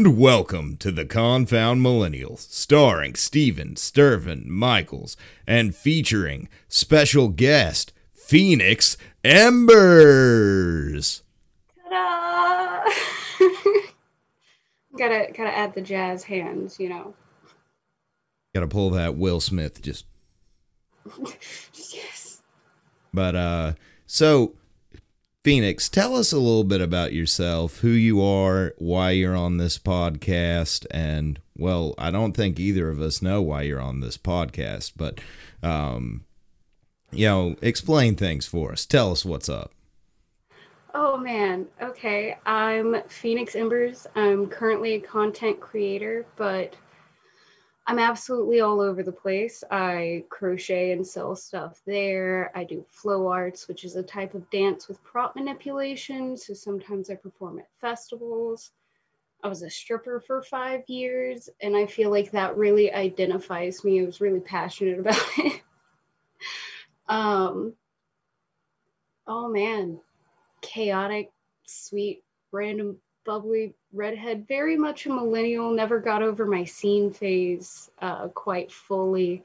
And welcome to the Confound Millennials, starring Steven Stirvin Michaels and featuring special guest Phoenix Embers. Ta-da! gotta gotta add the jazz hands, you know. Got to pull that Will Smith just. yes. But uh, so Phoenix, tell us a little bit about yourself, who you are, why you're on this podcast, and well, I don't think either of us know why you're on this podcast, but um, you know, explain things for us. Tell us what's up. Oh man. Okay. I'm Phoenix Embers. I'm currently a content creator, but I'm absolutely all over the place. I crochet and sell stuff there. I do flow arts, which is a type of dance with prop manipulation. So sometimes I perform at festivals. I was a stripper for five years, and I feel like that really identifies me. I was really passionate about it. um, oh man, chaotic, sweet, random bubbly redhead, very much a millennial, never got over my scene phase uh, quite fully.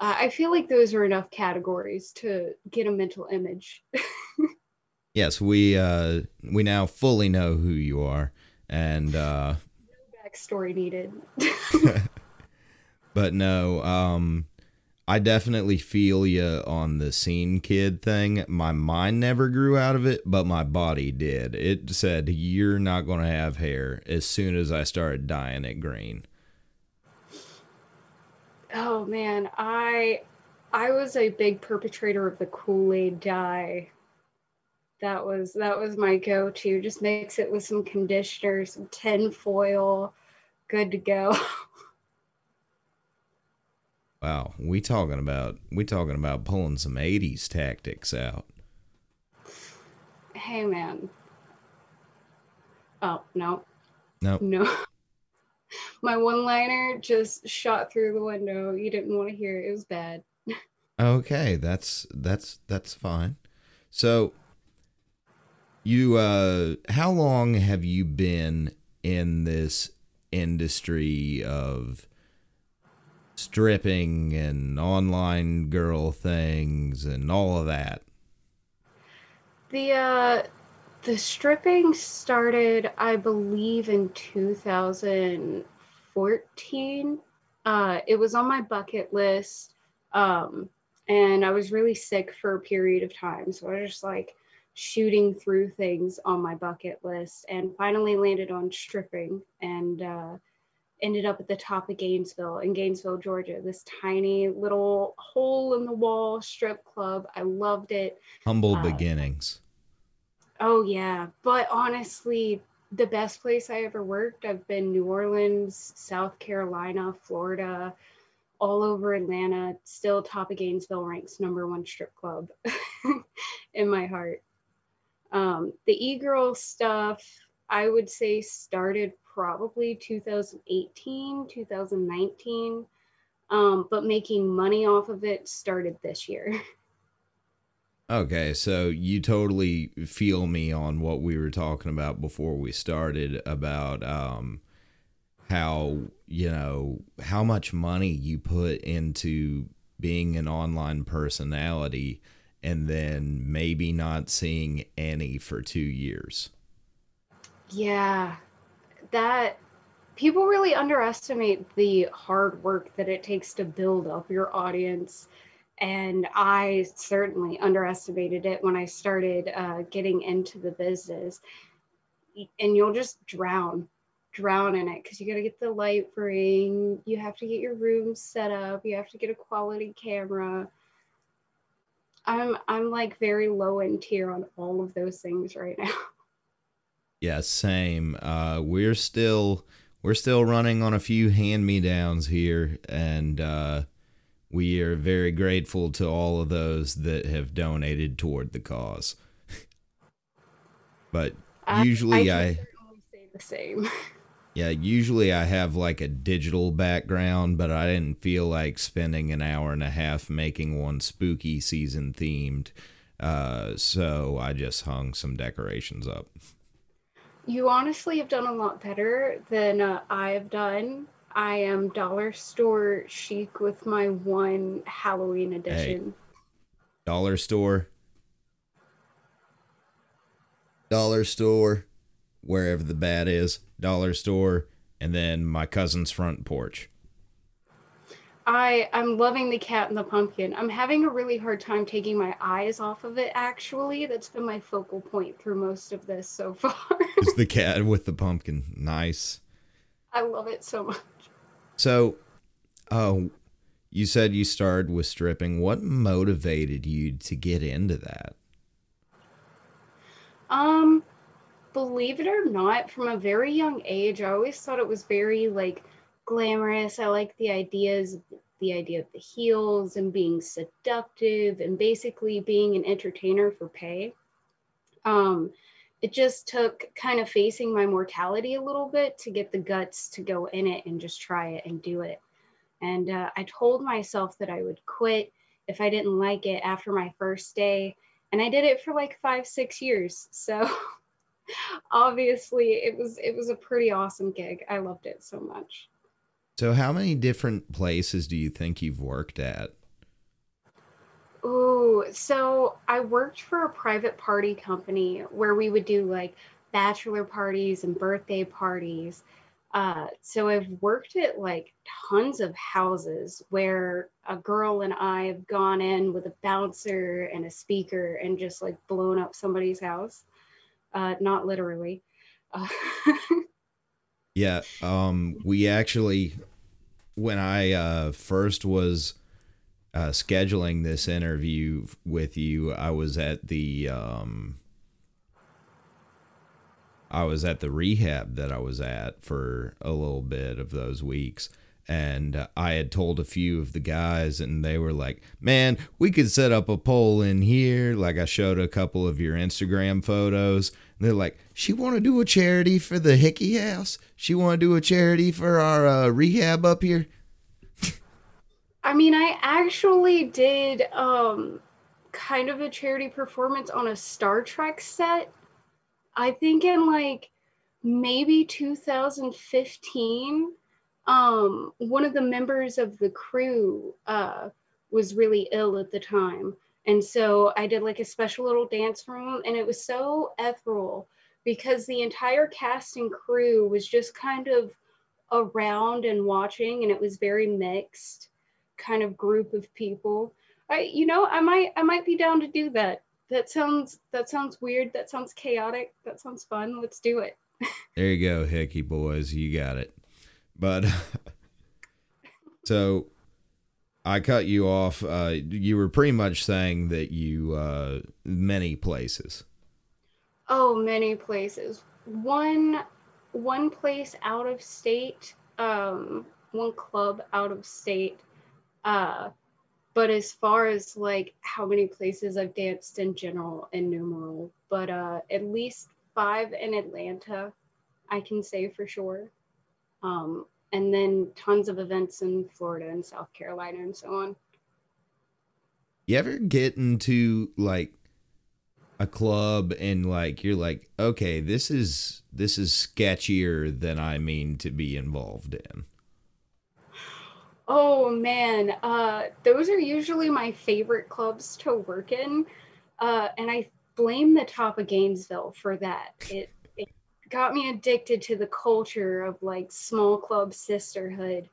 Uh, I feel like those are enough categories to get a mental image. yes, we uh, we now fully know who you are, and uh, no backstory needed. but no, um, I definitely feel you on the scene kid thing. My mind never grew out of it, but my body did. It said, You're not going to have hair as soon as I started dyeing it green. Oh man, I I was a big perpetrator of the Kool-Aid dye. That was that was my go-to. Just mix it with some conditioner, some tin foil, good to go. Wow, we talking about we talking about pulling some '80s tactics out. Hey, man. Oh no. No. No. My one-liner just shot through the window. You didn't want to hear it. It was bad. okay, that's that's that's fine. So, you uh, how long have you been in this industry of? Stripping and online girl things and all of that? The uh the stripping started I believe in 2014. Uh it was on my bucket list. Um and I was really sick for a period of time. So I was just like shooting through things on my bucket list and finally landed on stripping and uh ended up at the top of Gainesville in Gainesville, Georgia, this tiny little hole in the wall strip club. I loved it. Humble uh, beginnings. Oh, yeah. But honestly, the best place I ever worked, I've been New Orleans, South Carolina, Florida, all over Atlanta. Still, top of Gainesville ranks number one strip club in my heart. Um, the e girl stuff, I would say, started probably 2018, 2019. Um, but making money off of it started this year. Okay, so you totally feel me on what we were talking about before we started about um, how you know how much money you put into being an online personality and then maybe not seeing any for two years. Yeah, that people really underestimate the hard work that it takes to build up your audience and i certainly underestimated it when i started uh, getting into the business. And you'll just drown drown in it because you got to get the light frame you have to get your room set up you have to get a quality camera. I'm i'm like very low end tier on all of those things right now Yeah, same. Uh, we're still we're still running on a few hand me downs here, and uh, we are very grateful to all of those that have donated toward the cause. but usually I, I say the same. Yeah, usually I have like a digital background, but I didn't feel like spending an hour and a half making one spooky season themed. Uh, so I just hung some decorations up. You honestly have done a lot better than uh, I have done. I am dollar store chic with my one Halloween edition. Hey, dollar store. Dollar store, wherever the bat is, dollar store, and then my cousin's front porch. I I'm loving the cat and the pumpkin. I'm having a really hard time taking my eyes off of it actually. That's been my focal point through most of this so far. it's the cat with the pumpkin. Nice. I love it so much. So, oh, you said you started with stripping. What motivated you to get into that? Um, believe it or not, from a very young age, I always thought it was very like glamorous. I like the ideas, the idea of the heels and being seductive and basically being an entertainer for pay. Um, it just took kind of facing my mortality a little bit to get the guts to go in it and just try it and do it. And uh, I told myself that I would quit if I didn't like it after my first day. And I did it for like five, six years. So obviously it was it was a pretty awesome gig. I loved it so much. So, how many different places do you think you've worked at? Oh, so I worked for a private party company where we would do like bachelor parties and birthday parties. Uh, so I've worked at like tons of houses where a girl and I have gone in with a bouncer and a speaker and just like blown up somebody's house. Uh, not literally. Uh, Yeah, um, we actually, when I uh, first was uh, scheduling this interview with you, I was at the um, I was at the rehab that I was at for a little bit of those weeks. And I had told a few of the guys, and they were like, Man, we could set up a pole in here. Like, I showed a couple of your Instagram photos, and they're like, she want to do a charity for the Hickey House. She want to do a charity for our uh, rehab up here. I mean, I actually did um, kind of a charity performance on a Star Trek set. I think in like maybe 2015. Um, one of the members of the crew uh, was really ill at the time. And so I did like a special little dance room, and it was so ethereal because the entire cast and crew was just kind of around and watching, and it was very mixed kind of group of people. I, you know, I might, I might be down to do that. That sounds, that sounds weird. That sounds chaotic. That sounds fun. Let's do it. there you go, Hickey boys. You got it. But so I cut you off. Uh, you were pretty much saying that you uh, many places. Oh, many places. One one place out of state. Um, one club out of state. Uh, but as far as like how many places I've danced in general, innumerable. But uh, at least five in Atlanta, I can say for sure. Um, and then tons of events in Florida and South Carolina and so on. You ever get into like a club and like you're like, okay, this is this is sketchier than I mean to be involved in. Oh man, uh, those are usually my favorite clubs to work in, uh, and I blame the top of Gainesville for that. It got me addicted to the culture of like small club sisterhood.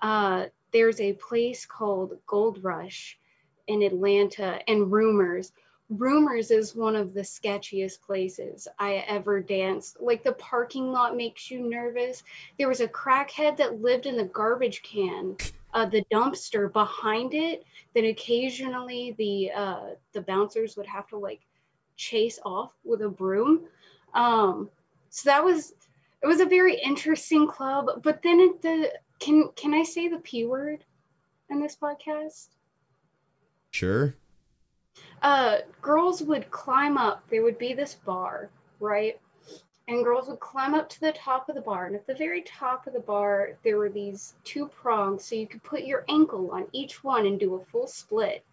Uh, there's a place called Gold Rush in Atlanta and Rumors. Rumors is one of the sketchiest places I ever danced. Like the parking lot makes you nervous. There was a crackhead that lived in the garbage can, uh, the dumpster behind it. Then occasionally the uh, the bouncers would have to like chase off with a broom. Um, so that was it was a very interesting club. But then at the can can I say the p word in this podcast? Sure. Uh, girls would climb up. There would be this bar, right? And girls would climb up to the top of the bar. And at the very top of the bar, there were these two prongs, so you could put your ankle on each one and do a full split.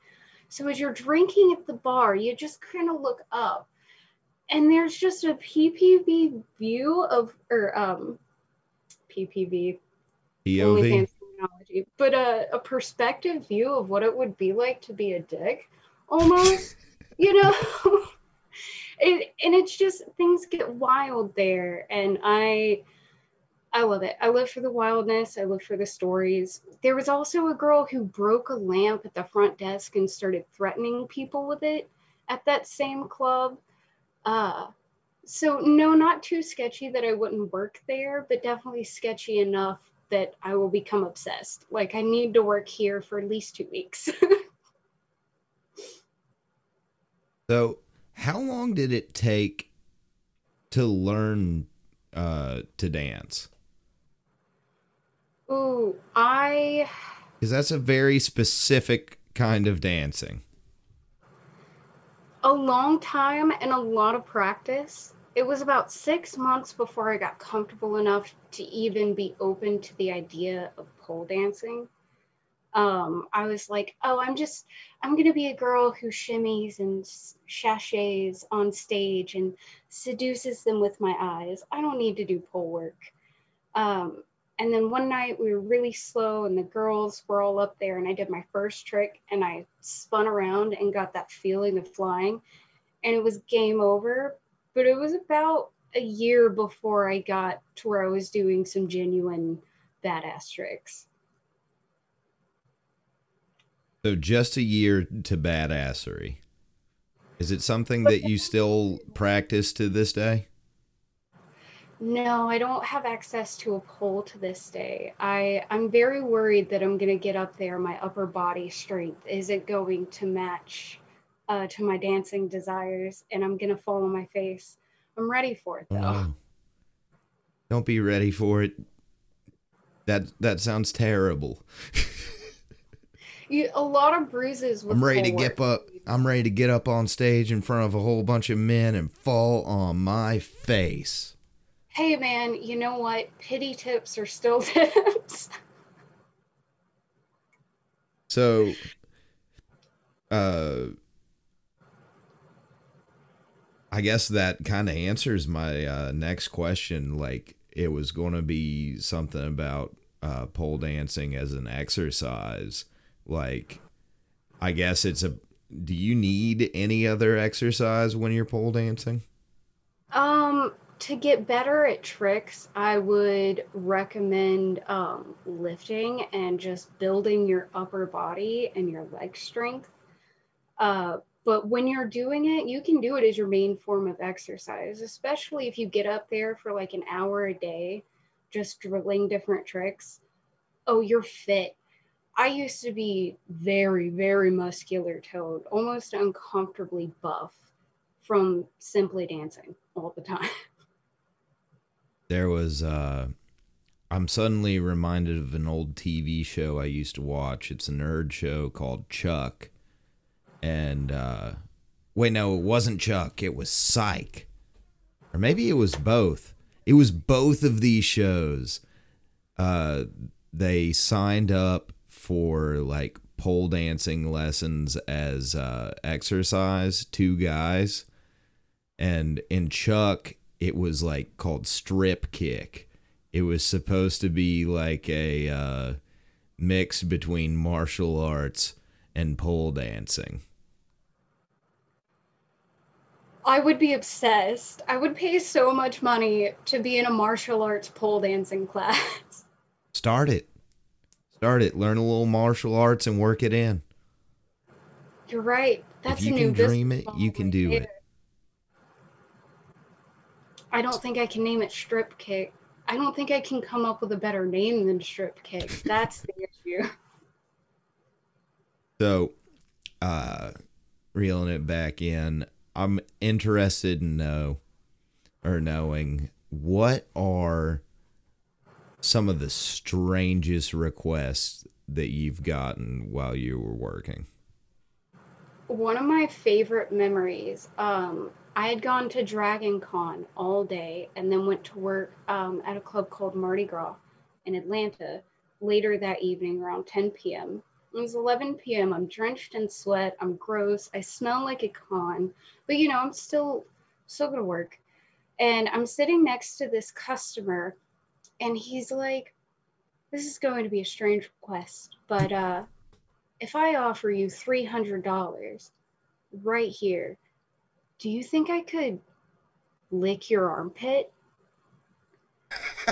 So as you're drinking at the bar, you just kind of look up and there's just a PPV view of or um PPV POV. terminology, but a, a perspective view of what it would be like to be a dick, almost. you know, it, and it's just things get wild there, and I. I love it. I live for the wildness. I live for the stories. There was also a girl who broke a lamp at the front desk and started threatening people with it at that same club. Uh, so no, not too sketchy that I wouldn't work there, but definitely sketchy enough that I will become obsessed. Like I need to work here for at least two weeks. so, how long did it take to learn uh, to dance? Oh, I. Because that's a very specific kind of dancing. A long time and a lot of practice it was about six months before I got comfortable enough to even be open to the idea of pole dancing. Um, I was like, oh, I'm just, I'm going to be a girl who shimmies and sashays on stage and seduces them with my eyes. I don't need to do pole work. Um, and then one night we were really slow and the girls were all up there and I did my first trick and I spun around and got that feeling of flying and it was game over but it was about a year before I got to where I was doing some genuine badass tricks. So just a year to badassery. Is it something that you still practice to this day? No, I don't have access to a pole to this day. I I'm very worried that I'm going to get up there my upper body strength isn't going to match uh, to my dancing desires and I'm going to fall on my face. I'm ready for it though. No. Don't be ready for it. That that sounds terrible. you, a lot of bruises. I'm ready to get up. I'm ready to get up on stage in front of a whole bunch of men and fall on my face. Hey man, you know what? Pity tips are still tips. so, uh, I guess that kind of answers my uh, next question. Like it was going to be something about uh, pole dancing as an exercise. Like, I guess it's a. Do you need any other exercise when you're pole dancing? Um, to get better at tricks, I would recommend um, lifting and just building your upper body and your leg strength. Uh, but when you're doing it, you can do it as your main form of exercise, especially if you get up there for like an hour a day, just drilling different tricks. Oh, you're fit. I used to be very, very muscular toed, almost uncomfortably buff from simply dancing all the time. There was, uh, I'm suddenly reminded of an old TV show I used to watch. It's a nerd show called Chuck and uh, wait, no, it wasn't Chuck. It was Psych, or maybe it was both. It was both of these shows. Uh, they signed up for like pole dancing lessons as uh, exercise. Two guys, and in Chuck, it was like called strip kick. It was supposed to be like a uh, mix between martial arts and pole dancing. I would be obsessed. I would pay so much money to be in a martial arts pole dancing class. Start it. Start it. Learn a little martial arts and work it in. You're right. That's if you can dream it, you can do it. I don't think I can name it strip kick. I don't think I can come up with a better name than strip kick. That's the issue. So, uh, reeling it back in, I'm interested in know or knowing what are some of the strangest requests that you've gotten while you were working. One of my favorite memories. Um, I had gone to Dragon Con all day and then went to work um, at a club called Mardi Gras in Atlanta later that evening around 10 p.m. It was 11 p.m. I'm drenched in sweat. I'm gross. I smell like a con, but you know, I'm still still go to work. And I'm sitting next to this customer, and he's like, This is going to be a strange request, but uh, if I offer you $300 right here, do you think I could lick your armpit?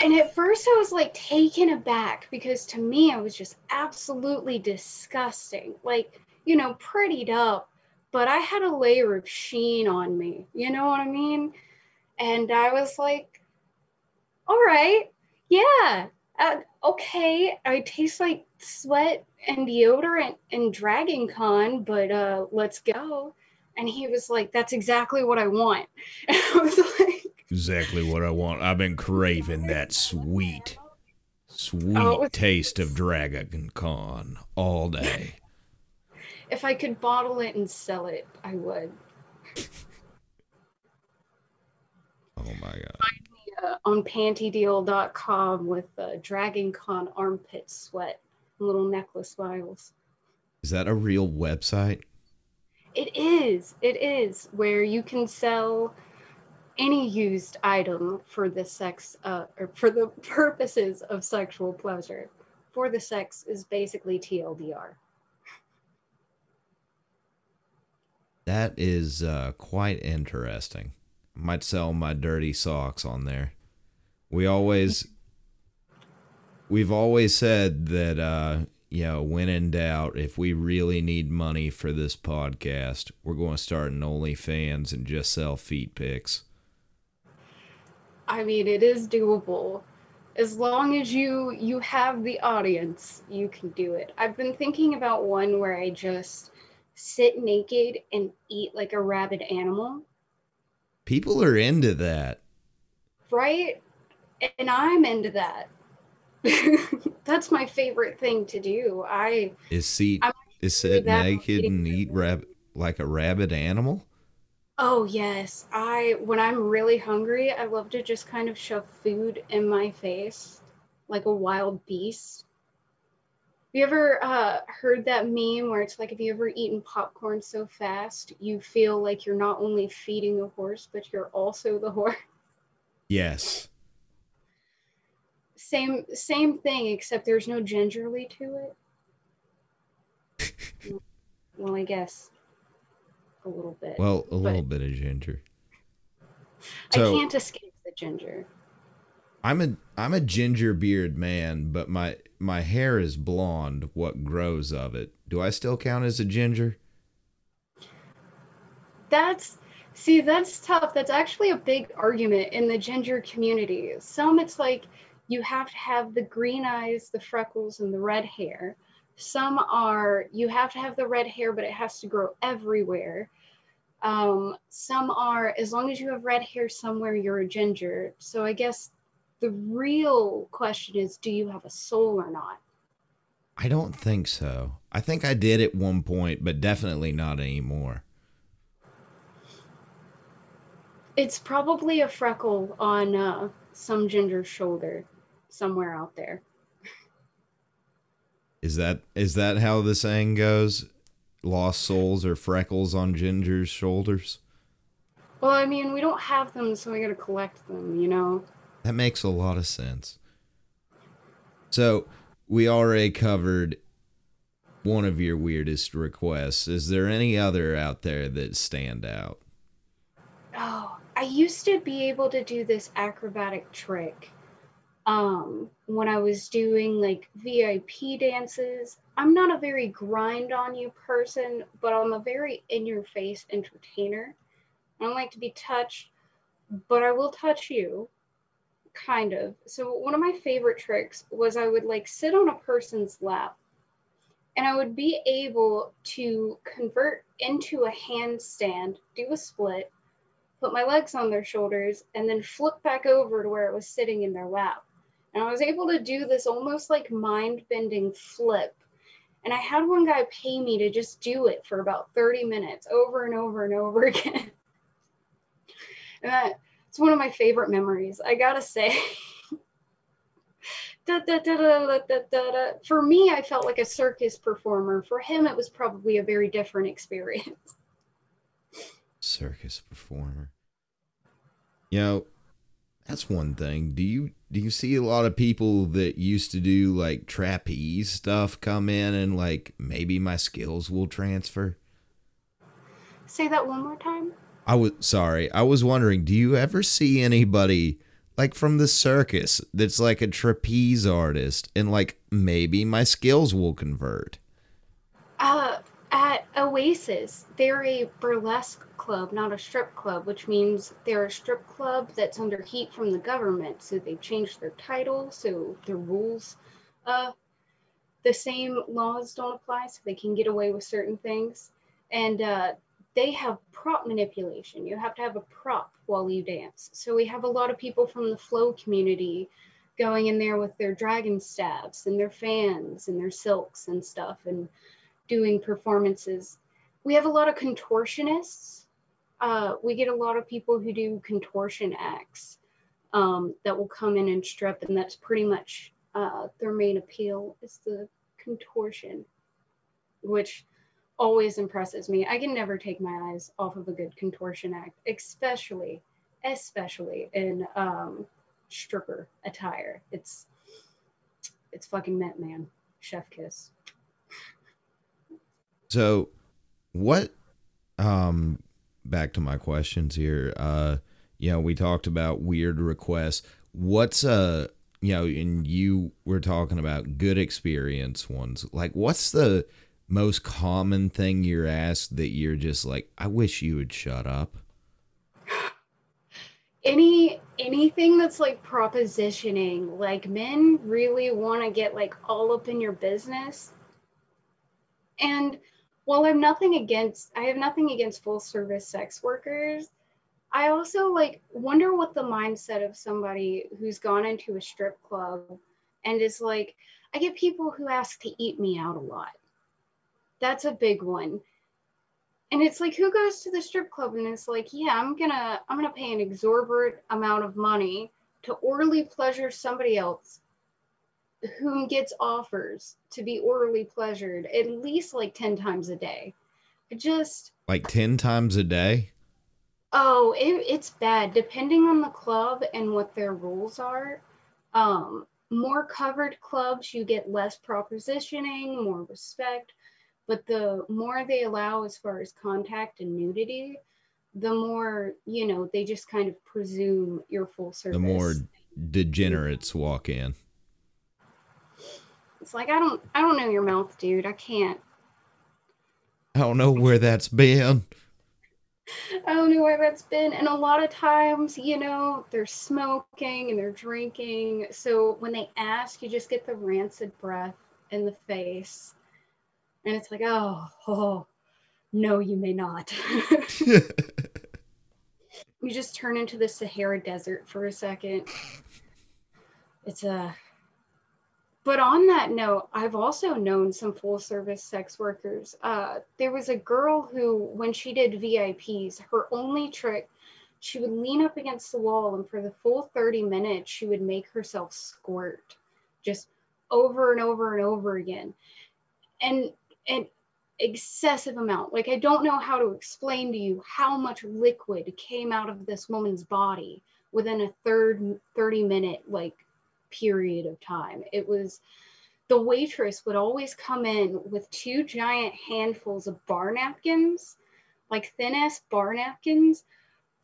and at first I was like taken aback because to me it was just absolutely disgusting. Like, you know, prettied up, but I had a layer of sheen on me. You know what I mean? And I was like, all right, yeah, uh, okay. I taste like sweat and deodorant and Dragon Con, but uh, let's go. And he was like, that's exactly what I want. And I was like, exactly what I want. I've been craving that sweet, sweet oh, taste of Dragon Con all day. If I could bottle it and sell it, I would. oh my god. Me uh, on pantydeal.com with uh, Dragon Con armpit sweat, little necklace vials. Is that a real website? It is. It is where you can sell any used item for the sex uh, or for the purposes of sexual pleasure for the sex is basically TLDR. That is uh, quite interesting. Might sell my dirty socks on there. We always, we've always said that, uh, you know, when in doubt, if we really need money for this podcast, we're going to start an OnlyFans and just sell feet pics. I mean, it is doable. As long as you you have the audience, you can do it. I've been thinking about one where I just sit naked and eat like a rabid animal. People are into that. Right? And I'm into that. That's my favorite thing to do. I is sit is sit naked and eat rab like a rabid animal. Oh yes, I when I'm really hungry, I love to just kind of shove food in my face like a wild beast. Have you ever uh, heard that meme where it's like if you ever eaten popcorn so fast, you feel like you're not only feeding the horse, but you're also the horse? Yes. Same same thing, except there's no gingerly to it. well, I guess a little bit. Well, a little bit of ginger. So, I can't escape the ginger. I'm a I'm a ginger beard man, but my my hair is blonde. What grows of it? Do I still count as a ginger? That's see, that's tough. That's actually a big argument in the ginger community. Some it's like you have to have the green eyes, the freckles, and the red hair. Some are you have to have the red hair, but it has to grow everywhere. Um, some are as long as you have red hair somewhere, you're a ginger. So I guess the real question is, do you have a soul or not? I don't think so. I think I did at one point, but definitely not anymore. It's probably a freckle on uh, some ginger's shoulder somewhere out there. Is that is that how the saying goes? Lost souls or freckles on Ginger's shoulders? Well, I mean, we don't have them, so we gotta collect them, you know? That makes a lot of sense. So, we already covered one of your weirdest requests. Is there any other out there that stand out? Oh, I used to be able to do this acrobatic trick um, when I was doing like VIP dances. I'm not a very grind on you person, but I'm a very in your face entertainer. I don't like to be touched, but I will touch you, kind of. So, one of my favorite tricks was I would like sit on a person's lap and I would be able to convert into a handstand, do a split, put my legs on their shoulders, and then flip back over to where it was sitting in their lap. And I was able to do this almost like mind bending flip. And I had one guy pay me to just do it for about 30 minutes over and over and over again. and that, it's one of my favorite memories. I gotta say. Da, da, da, For me, I felt like a circus performer. For him, it was probably a very different experience. circus performer. You know, that's one thing. Do you do you see a lot of people that used to do like trapeze stuff come in and like maybe my skills will transfer? Say that one more time. I was sorry. I was wondering, do you ever see anybody like from the circus that's like a trapeze artist and like maybe my skills will convert? Uh at Oasis, they're a burlesque club, not a strip club, which means they're a strip club that's under heat from the government. So they've changed their title, so their rules, uh, the same laws don't apply, so they can get away with certain things. And uh, they have prop manipulation. You have to have a prop while you dance. So we have a lot of people from the flow community going in there with their dragon staffs and their fans and their silks and stuff and doing performances. We have a lot of contortionists. Uh, we get a lot of people who do contortion acts um, that will come in and strip, and that's pretty much uh, their main appeal is the contortion, which always impresses me. I can never take my eyes off of a good contortion act, especially, especially in um, stripper attire. It's it's fucking met, man. Chef kiss. So, what? Um, back to my questions here. Uh, you know, we talked about weird requests. What's uh, you know, and you were talking about good experience ones. Like, what's the most common thing you're asked that you're just like, I wish you would shut up? Any anything that's like propositioning, like men really want to get like all up in your business. And while I'm nothing against, I have nothing against full service sex workers. I also like wonder what the mindset of somebody who's gone into a strip club and is like, I get people who ask to eat me out a lot. That's a big one. And it's like, who goes to the strip club and is like, yeah, I'm gonna, I'm gonna pay an exorbitant amount of money to orally pleasure somebody else whom gets offers to be orally pleasured at least like 10 times a day. just like 10 times a day? Oh, it, it's bad depending on the club and what their rules are. Um, more covered clubs, you get less propositioning, more respect. But the more they allow as far as contact and nudity, the more, you know, they just kind of presume your full service. The more degenerates walk in. It's like I don't I don't know your mouth, dude. I can't. I don't know where that's been. I don't know where that's been. And a lot of times, you know, they're smoking and they're drinking. So when they ask, you just get the rancid breath in the face. And it's like, oh, oh no, you may not. you just turn into the Sahara Desert for a second. It's a but on that note, I've also known some full service sex workers. Uh, there was a girl who, when she did VIPs, her only trick, she would lean up against the wall and for the full 30 minutes, she would make herself squirt just over and over and over again. And an excessive amount. Like, I don't know how to explain to you how much liquid came out of this woman's body within a third 30 minute, like, period of time. It was the waitress would always come in with two giant handfuls of bar napkins, like thin ass bar napkins,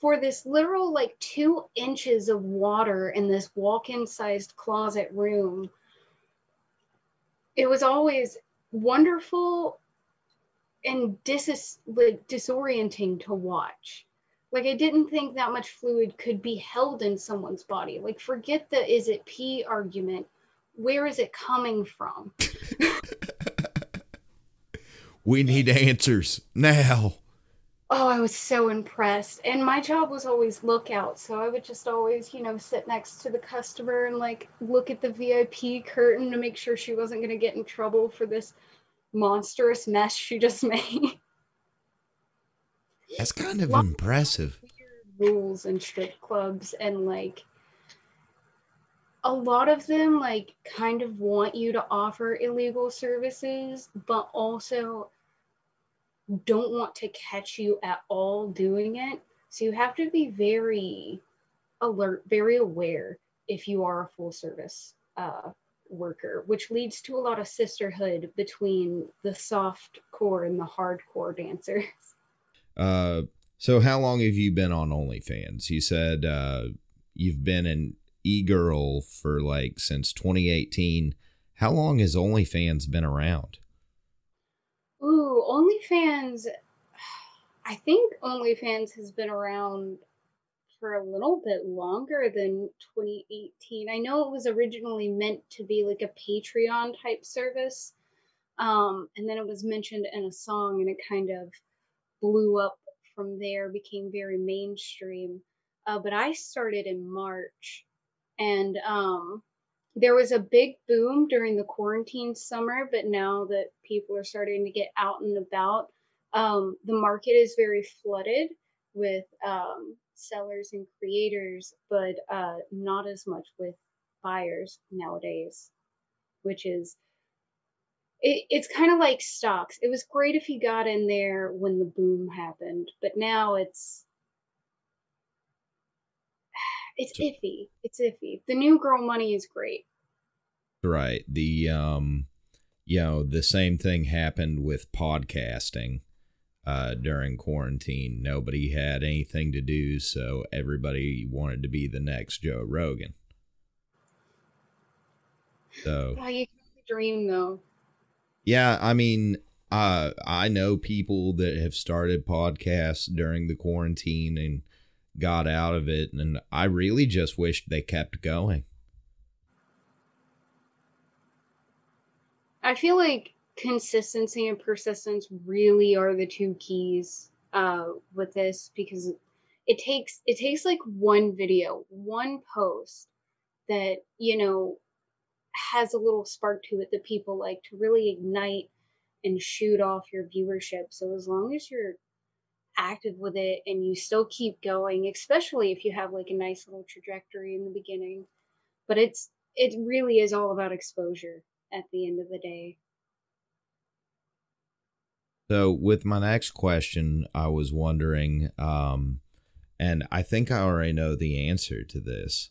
for this literal like two inches of water in this walk in sized closet room. It was always wonderful and dis- like, disorienting to watch like I didn't think that much fluid could be held in someone's body. Like forget the is it pee argument. Where is it coming from? we need answers now. I was so impressed. And my job was always lookout. So I would just always, you know, sit next to the customer and like look at the VIP curtain to make sure she wasn't going to get in trouble for this monstrous mess she just made. That's kind of impressive. Rules and strip clubs and like a lot of them like kind of want you to offer illegal services, but also don't want to catch you at all doing it. So you have to be very alert, very aware if you are a full service uh, worker, which leads to a lot of sisterhood between the soft core and the hardcore dancers. Uh, so how long have you been on OnlyFans? You said uh, you've been an e-girl for like since 2018. How long has OnlyFans been around? OnlyFans. I think OnlyFans has been around for a little bit longer than 2018. I know it was originally meant to be like a Patreon type service. Um, and then it was mentioned in a song and it kind of blew up from there, became very mainstream. Uh, but I started in March and um, there was a big boom during the quarantine summer, but now that people are starting to get out and about, um, the market is very flooded with um, sellers and creators, but uh, not as much with buyers nowadays, which is it, it's kind of like stocks. It was great if you got in there when the boom happened, but now it's it's iffy. It's iffy. The new girl money is great. Right. The um you know, the same thing happened with podcasting uh, during quarantine. Nobody had anything to do, so everybody wanted to be the next Joe Rogan. So, yeah, you can dream though. Yeah, I mean, uh, I know people that have started podcasts during the quarantine and got out of it, and I really just wished they kept going. I feel like consistency and persistence really are the two keys uh, with this because it takes it takes like one video, one post that you know has a little spark to it that people like to really ignite and shoot off your viewership. So as long as you're active with it and you still keep going, especially if you have like a nice little trajectory in the beginning, but it's it really is all about exposure at the end of the day. So, with my next question, I was wondering, um, and I think I already know the answer to this.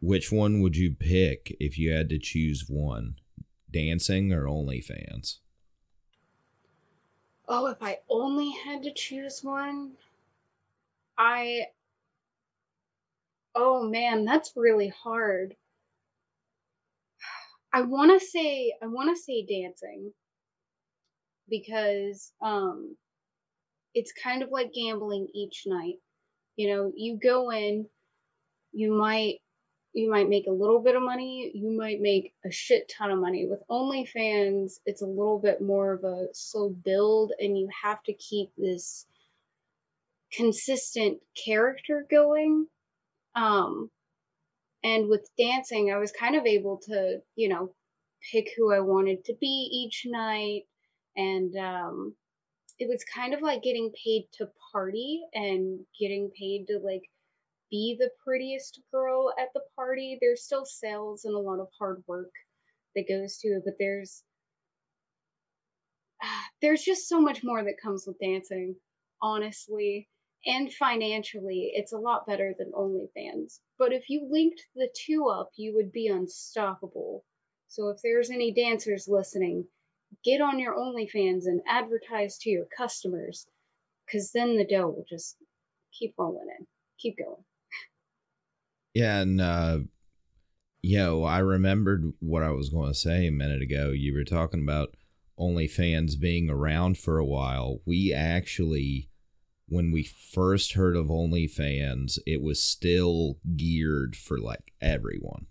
Which one would you pick if you had to choose one, dancing or OnlyFans? Oh, if I only had to choose one, I. Oh man, that's really hard. I want to say I want to say dancing because um, it's kind of like gambling each night. You know, you go in, you might you might make a little bit of money, you might make a shit ton of money. With OnlyFans, it's a little bit more of a slow build, and you have to keep this consistent character going. Um, and with dancing, I was kind of able to, you know, pick who I wanted to be each night and um, it was kind of like getting paid to party and getting paid to like be the prettiest girl at the party. There's still sales and a lot of hard work that goes to it, but there's ah, there's just so much more that comes with dancing, honestly. And financially, it's a lot better than OnlyFans. But if you linked the two up, you would be unstoppable. So if there's any dancers listening, get on your OnlyFans and advertise to your customers because then the dough will just keep rolling in, keep going. Yeah, and uh, yo, I remembered what I was going to say a minute ago. You were talking about OnlyFans being around for a while. We actually, when we first heard of OnlyFans, it was still geared for like everyone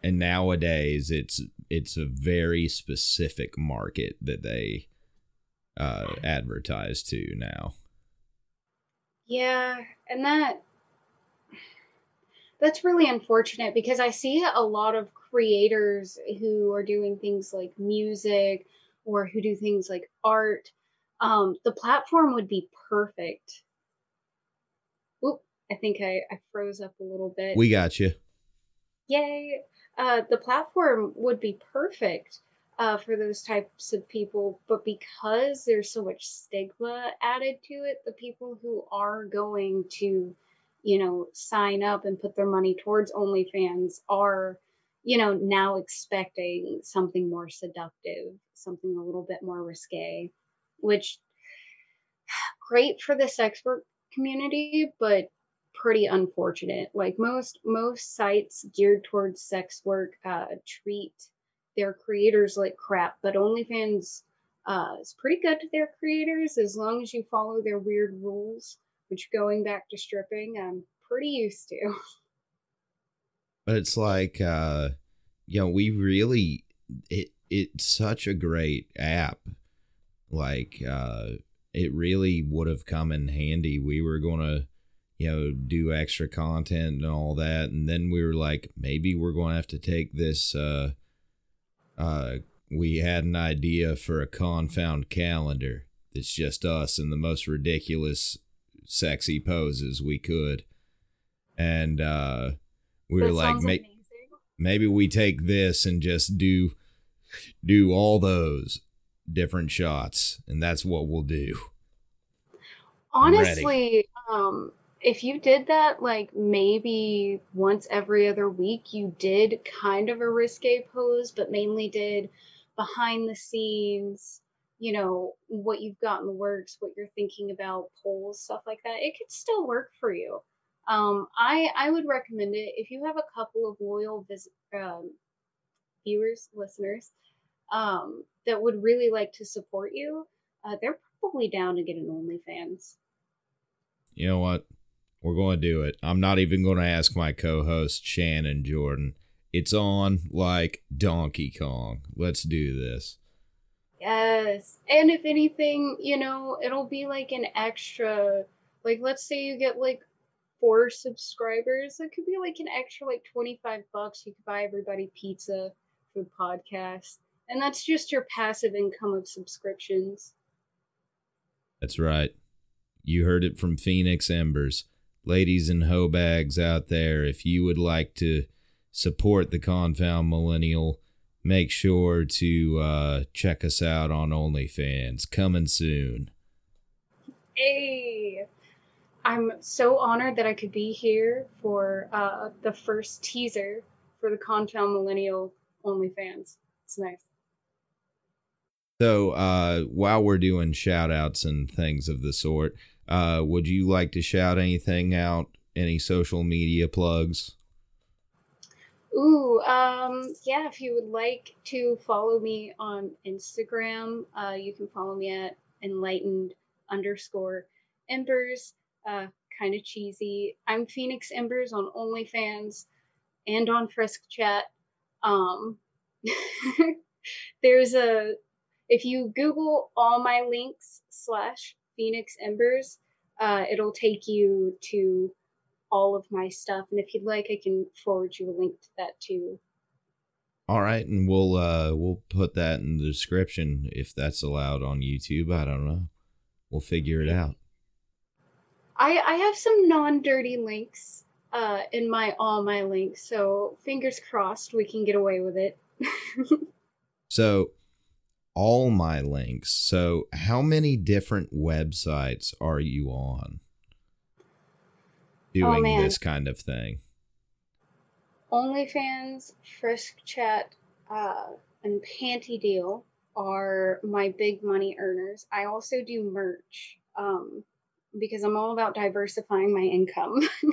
and nowadays it's it's a very specific market that they uh, advertise to now. Yeah, and that that's really unfortunate because I see a lot of creators who are doing things like music or who do things like art. Um, the platform would be perfect. Oop, I think I, I froze up a little bit. We got you. Yay uh, the platform would be perfect uh, for those types of people, but because there's so much stigma added to it, the people who are going to, you know, sign up and put their money towards OnlyFans are, you know, now expecting something more seductive, something a little bit more risque, which great for the sex work community, but pretty unfortunate. Like most most sites geared towards sex work uh, treat their creators like crap, but OnlyFans uh, is pretty good to their creators as long as you follow their weird rules, which going back to stripping, I'm pretty used to. But it's like, uh, you know, we really, it, it's such a great app. Like, uh, it really would have come in handy. We were going to, you know, do extra content and all that. And then we were like, maybe we're going to have to take this, uh, uh, we had an idea for a confound calendar that's just us and the most ridiculous, sexy poses we could. And uh, we were like, Ma- maybe we take this and just do do all those different shots, and that's what we'll do. Honestly, um, if you did that like maybe once every other week, you did kind of a risque pose, but mainly did behind the scenes, you know, what you've got in the works, what you're thinking about, polls, stuff like that, it could still work for you. Um, I I would recommend it if you have a couple of loyal vis- um, viewers, listeners, um, that would really like to support you. Uh, they're probably down to get an OnlyFans. You know what? We're going to do it. I'm not even going to ask my co host, Shannon Jordan. It's on like Donkey Kong. Let's do this. Yes. And if anything, you know, it'll be like an extra, like, let's say you get like four subscribers. It could be like an extra, like, 25 bucks. You could buy everybody pizza for the podcast. And that's just your passive income of subscriptions. That's right. You heard it from Phoenix Embers ladies and hoe bags out there, if you would like to support the Confound Millennial, make sure to uh, check us out on OnlyFans. Coming soon. Hey, I'm so honored that I could be here for uh, the first teaser for the Confound Millennial OnlyFans. It's nice. So, uh, while we're doing shout outs and things of the sort, uh, would you like to shout anything out? Any social media plugs? Ooh, um, yeah, if you would like to follow me on Instagram, uh, you can follow me at enlightened underscore embers. Uh, kind of cheesy. I'm Phoenix Embers on OnlyFans and on Frisk Chat. Um, there's a, if you Google all my links slash Phoenix Embers, uh, it'll take you to all of my stuff. And if you'd like, I can forward you a link to that too. All right, and we'll uh we'll put that in the description if that's allowed on YouTube. I don't know. We'll figure it out. I I have some non-dirty links uh in my all my links, so fingers crossed we can get away with it. so all my links. So, how many different websites are you on doing oh, this kind of thing? OnlyFans, Frisk Chat, uh, and Panty Deal are my big money earners. I also do merch um, because I'm all about diversifying my income.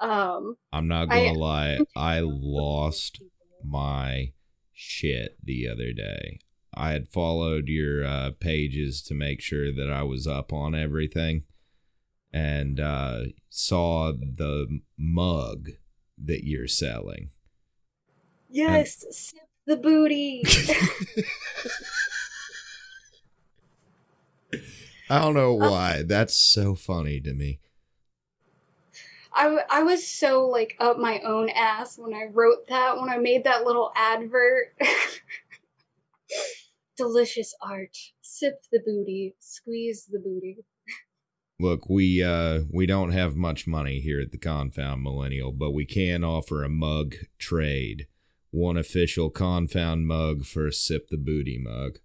um, I'm not gonna I, lie, I lost my shit the other day. I had followed your uh, pages to make sure that I was up on everything and uh, saw the mug that you're selling. Yes, and- sip the booty. I don't know why. That's so funny to me. I, I was so like up my own ass when I wrote that, when I made that little advert. Delicious art. Sip the booty, squeeze the booty. Look, we uh we don't have much money here at the Confound Millennial, but we can offer a mug trade. one official confound mug for a sip the booty mug.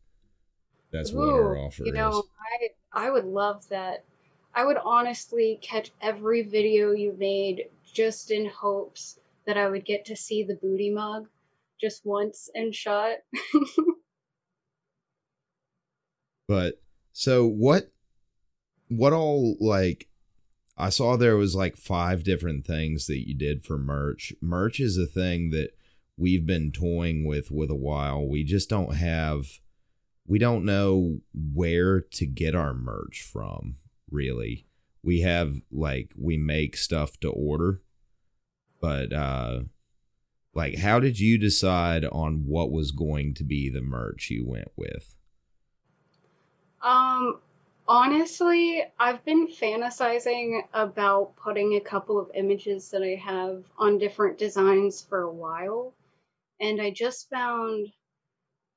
That's Ooh, what our offer you know, is. I I would love that. I would honestly catch every video you made just in hopes that I would get to see the booty mug just once and shot. but so what what all like I saw there was like five different things that you did for merch. Merch is a thing that we've been toying with with a while. We just don't have we don't know where to get our merch from, really. We have like we make stuff to order. But uh like how did you decide on what was going to be the merch you went with? Um honestly, I've been fantasizing about putting a couple of images that I have on different designs for a while and I just found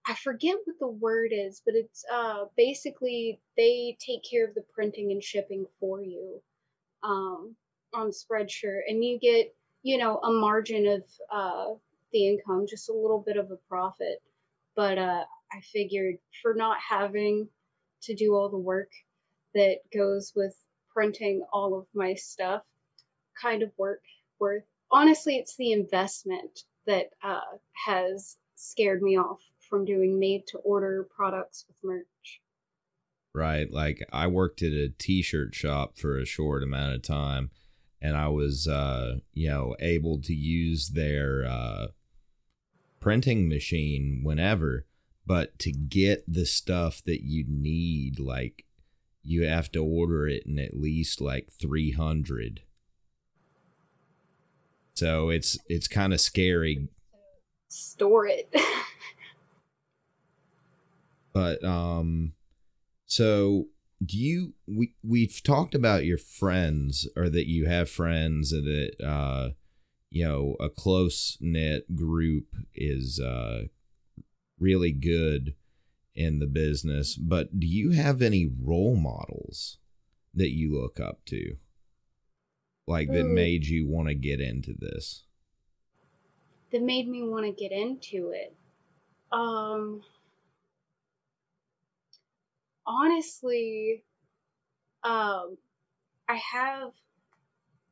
I forget what the word is, but it's uh, basically they take care of the printing and shipping for you um, on Spreadshirt, and you get you know a margin of uh, the income, just a little bit of a profit. But uh, I figured for not having to do all the work that goes with printing all of my stuff, kind of work worth. Honestly, it's the investment that uh, has scared me off from doing made to order products with merch. Right. Like I worked at a t shirt shop for a short amount of time and I was, uh, you know, able to use their uh, printing machine whenever. But to get the stuff that you need, like you have to order it in at least like 300 so it's it's kind of scary. Store it. but um so do you we we've talked about your friends or that you have friends and that uh you know a close knit group is uh really good in the business but do you have any role models that you look up to like that mm. made you want to get into this? That made me want to get into it. Um honestly um I have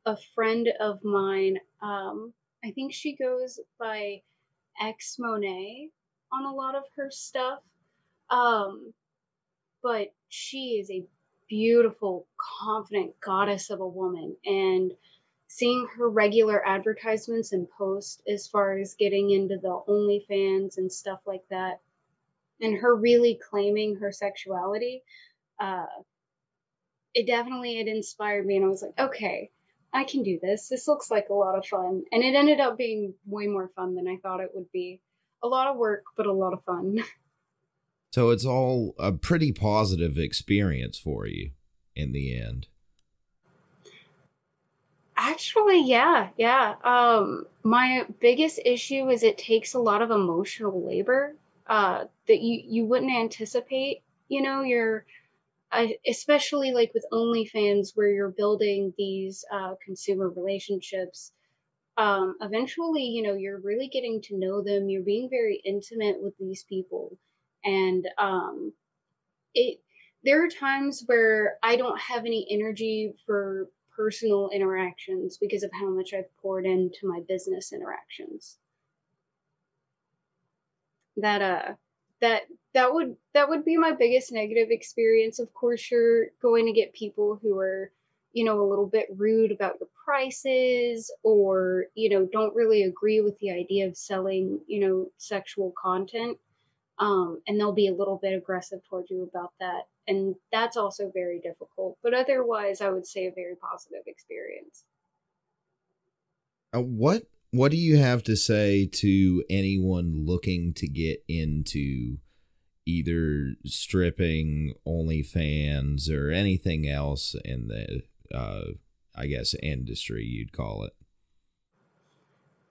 a friend of mine um I think she goes by X Monet on a lot of her stuff. Um but she is a beautiful, confident goddess of a woman. And seeing her regular advertisements and posts as far as getting into the OnlyFans and stuff like that, and her really claiming her sexuality, uh, it definitely it inspired me. And I was like, okay, I can do this. This looks like a lot of fun. And it ended up being way more fun than I thought it would be. A lot of work, but a lot of fun. So it's all a pretty positive experience for you in the end. Actually, yeah, yeah. Um, my biggest issue is it takes a lot of emotional labor uh, that you you wouldn't anticipate. You know, you're uh, especially like with OnlyFans, where you're building these uh, consumer relationships. Um, eventually, you know, you're really getting to know them. You're being very intimate with these people and um, it there are times where I don't have any energy for personal interactions because of how much I've poured into my business interactions. That uh that that would that would be my biggest negative experience. Of course, you're going to get people who are, you know, a little bit rude about your prices or, you know, don't really agree with the idea of selling, you know, sexual content um, and they'll be a little bit aggressive towards you about that. And that's also very difficult but otherwise i would say a very positive experience. Uh, what what do you have to say to anyone looking to get into either stripping OnlyFans or anything else in the uh I guess industry you'd call it?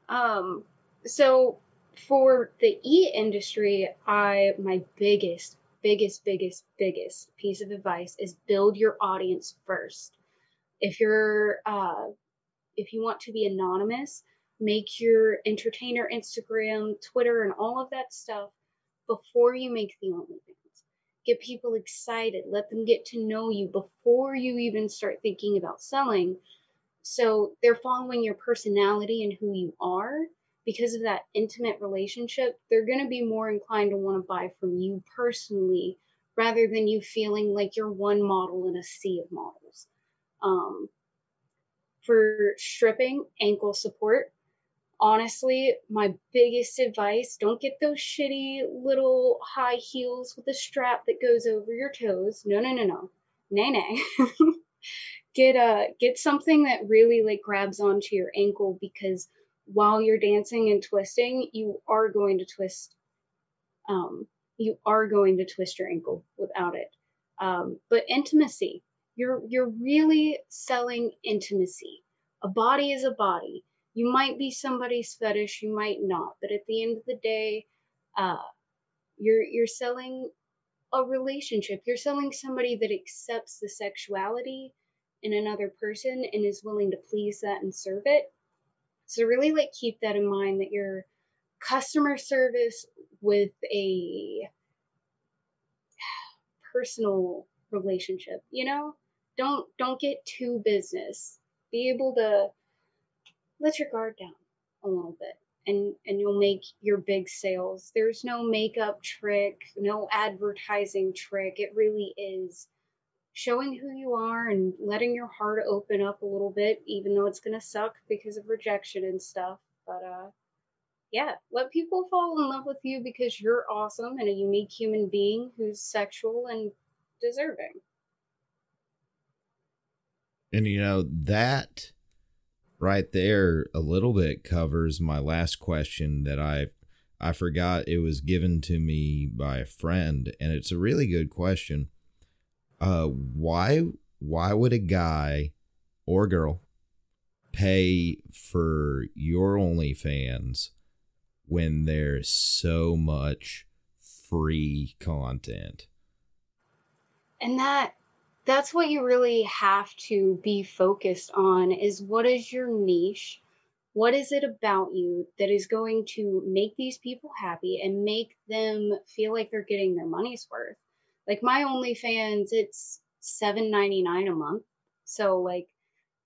Um so for the e industry, I my biggest, biggest, biggest, biggest piece of advice is build your audience first. If you're uh, if you want to be anonymous, make your entertainer Instagram, Twitter, and all of that stuff before you make the OnlyFans. Get people excited. Let them get to know you before you even start thinking about selling. So they're following your personality and who you are. Because of that intimate relationship, they're going to be more inclined to want to buy from you personally rather than you feeling like you're one model in a sea of models. Um, for stripping, ankle support, honestly, my biggest advice don't get those shitty little high heels with a strap that goes over your toes. No, no, no, no. Nay, nay. get a get something that really like grabs onto your ankle because while you're dancing and twisting, you are going to twist um you are going to twist your ankle without it. Um, but intimacy, you're you're really selling intimacy. A body is a body. You might be somebody's fetish, you might not, but at the end of the day, uh, you're you're selling a relationship. You're selling somebody that accepts the sexuality in another person and is willing to please that and serve it. So really like keep that in mind that your customer service with a personal relationship, you know? Don't don't get too business. Be able to let your guard down a little bit and and you'll make your big sales. There's no makeup trick, no advertising trick. It really is showing who you are and letting your heart open up a little bit even though it's going to suck because of rejection and stuff. But uh yeah, let people fall in love with you because you're awesome and a unique human being who's sexual and deserving. And you know, that right there a little bit covers my last question that I I forgot it was given to me by a friend and it's a really good question. Uh why why would a guy or girl pay for your OnlyFans when there's so much free content. And that that's what you really have to be focused on is what is your niche? What is it about you that is going to make these people happy and make them feel like they're getting their money's worth? Like my OnlyFans, it's $7.99 a month. So like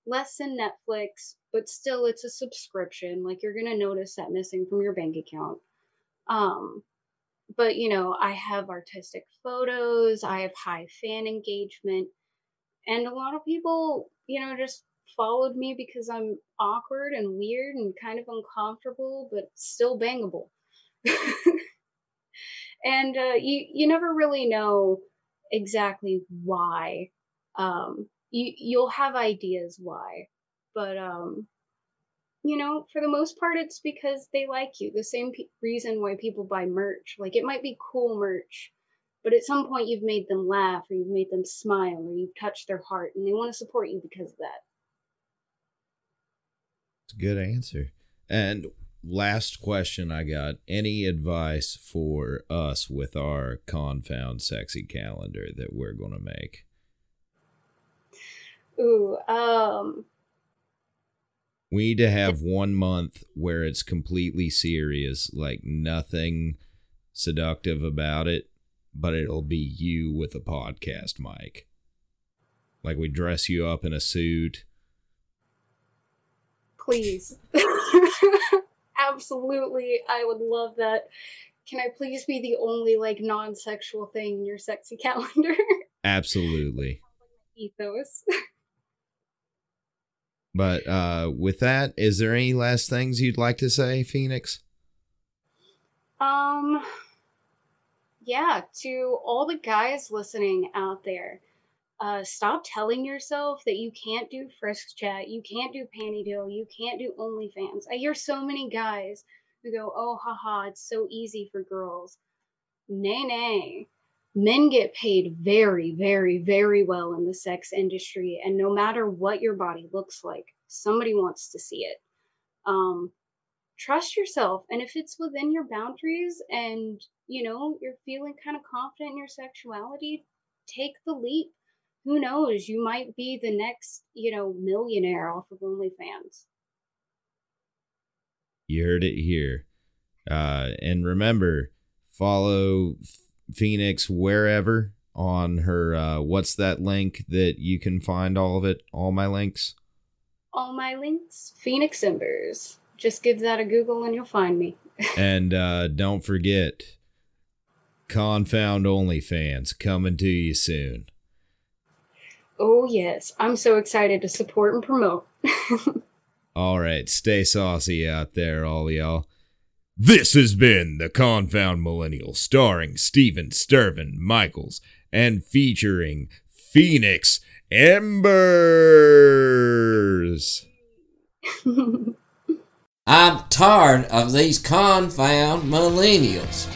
less than Netflix, but still it's a subscription. Like you're gonna notice that missing from your bank account. Um, but you know, I have artistic photos, I have high fan engagement, and a lot of people, you know, just followed me because I'm awkward and weird and kind of uncomfortable, but still bangable. and uh, you you never really know exactly why um, you you'll have ideas why but um you know for the most part it's because they like you the same pe- reason why people buy merch. Like it might be cool merch but at some point you've made them laugh or you've made them smile or you've touched their heart and they want to support you because of that. It's a good answer. And last question i got any advice for us with our confound sexy calendar that we're going to make? Ooh, um, we need to have one month where it's completely serious, like nothing seductive about it, but it'll be you with a podcast mic. Like we dress you up in a suit. Please. Absolutely. I would love that. Can I please be the only like non-sexual thing in your sexy calendar? Absolutely. Ethos. But uh, with that, is there any last things you'd like to say, Phoenix? Um, yeah, to all the guys listening out there, uh, stop telling yourself that you can't do frisk chat, you can't do panty deal, you can't do OnlyFans. I hear so many guys who go, "Oh, haha, it's so easy for girls." Nay, nay. Men get paid very, very, very well in the sex industry, and no matter what your body looks like, somebody wants to see it. Um, trust yourself, and if it's within your boundaries, and you know you're feeling kind of confident in your sexuality, take the leap. Who knows? You might be the next, you know, millionaire off of OnlyFans. You heard it here. Uh, and remember, follow Phoenix wherever on her. Uh, what's that link that you can find all of it? All my links. All my links. Phoenix Embers. Just give that a Google and you'll find me. and uh, don't forget, Confound OnlyFans coming to you soon. Oh yes, I'm so excited to support and promote. all right, stay saucy out there, all y'all. This has been the Confound Millennial, starring Steven Stirvin Michaels and featuring Phoenix Embers. I'm tired of these confound millennials.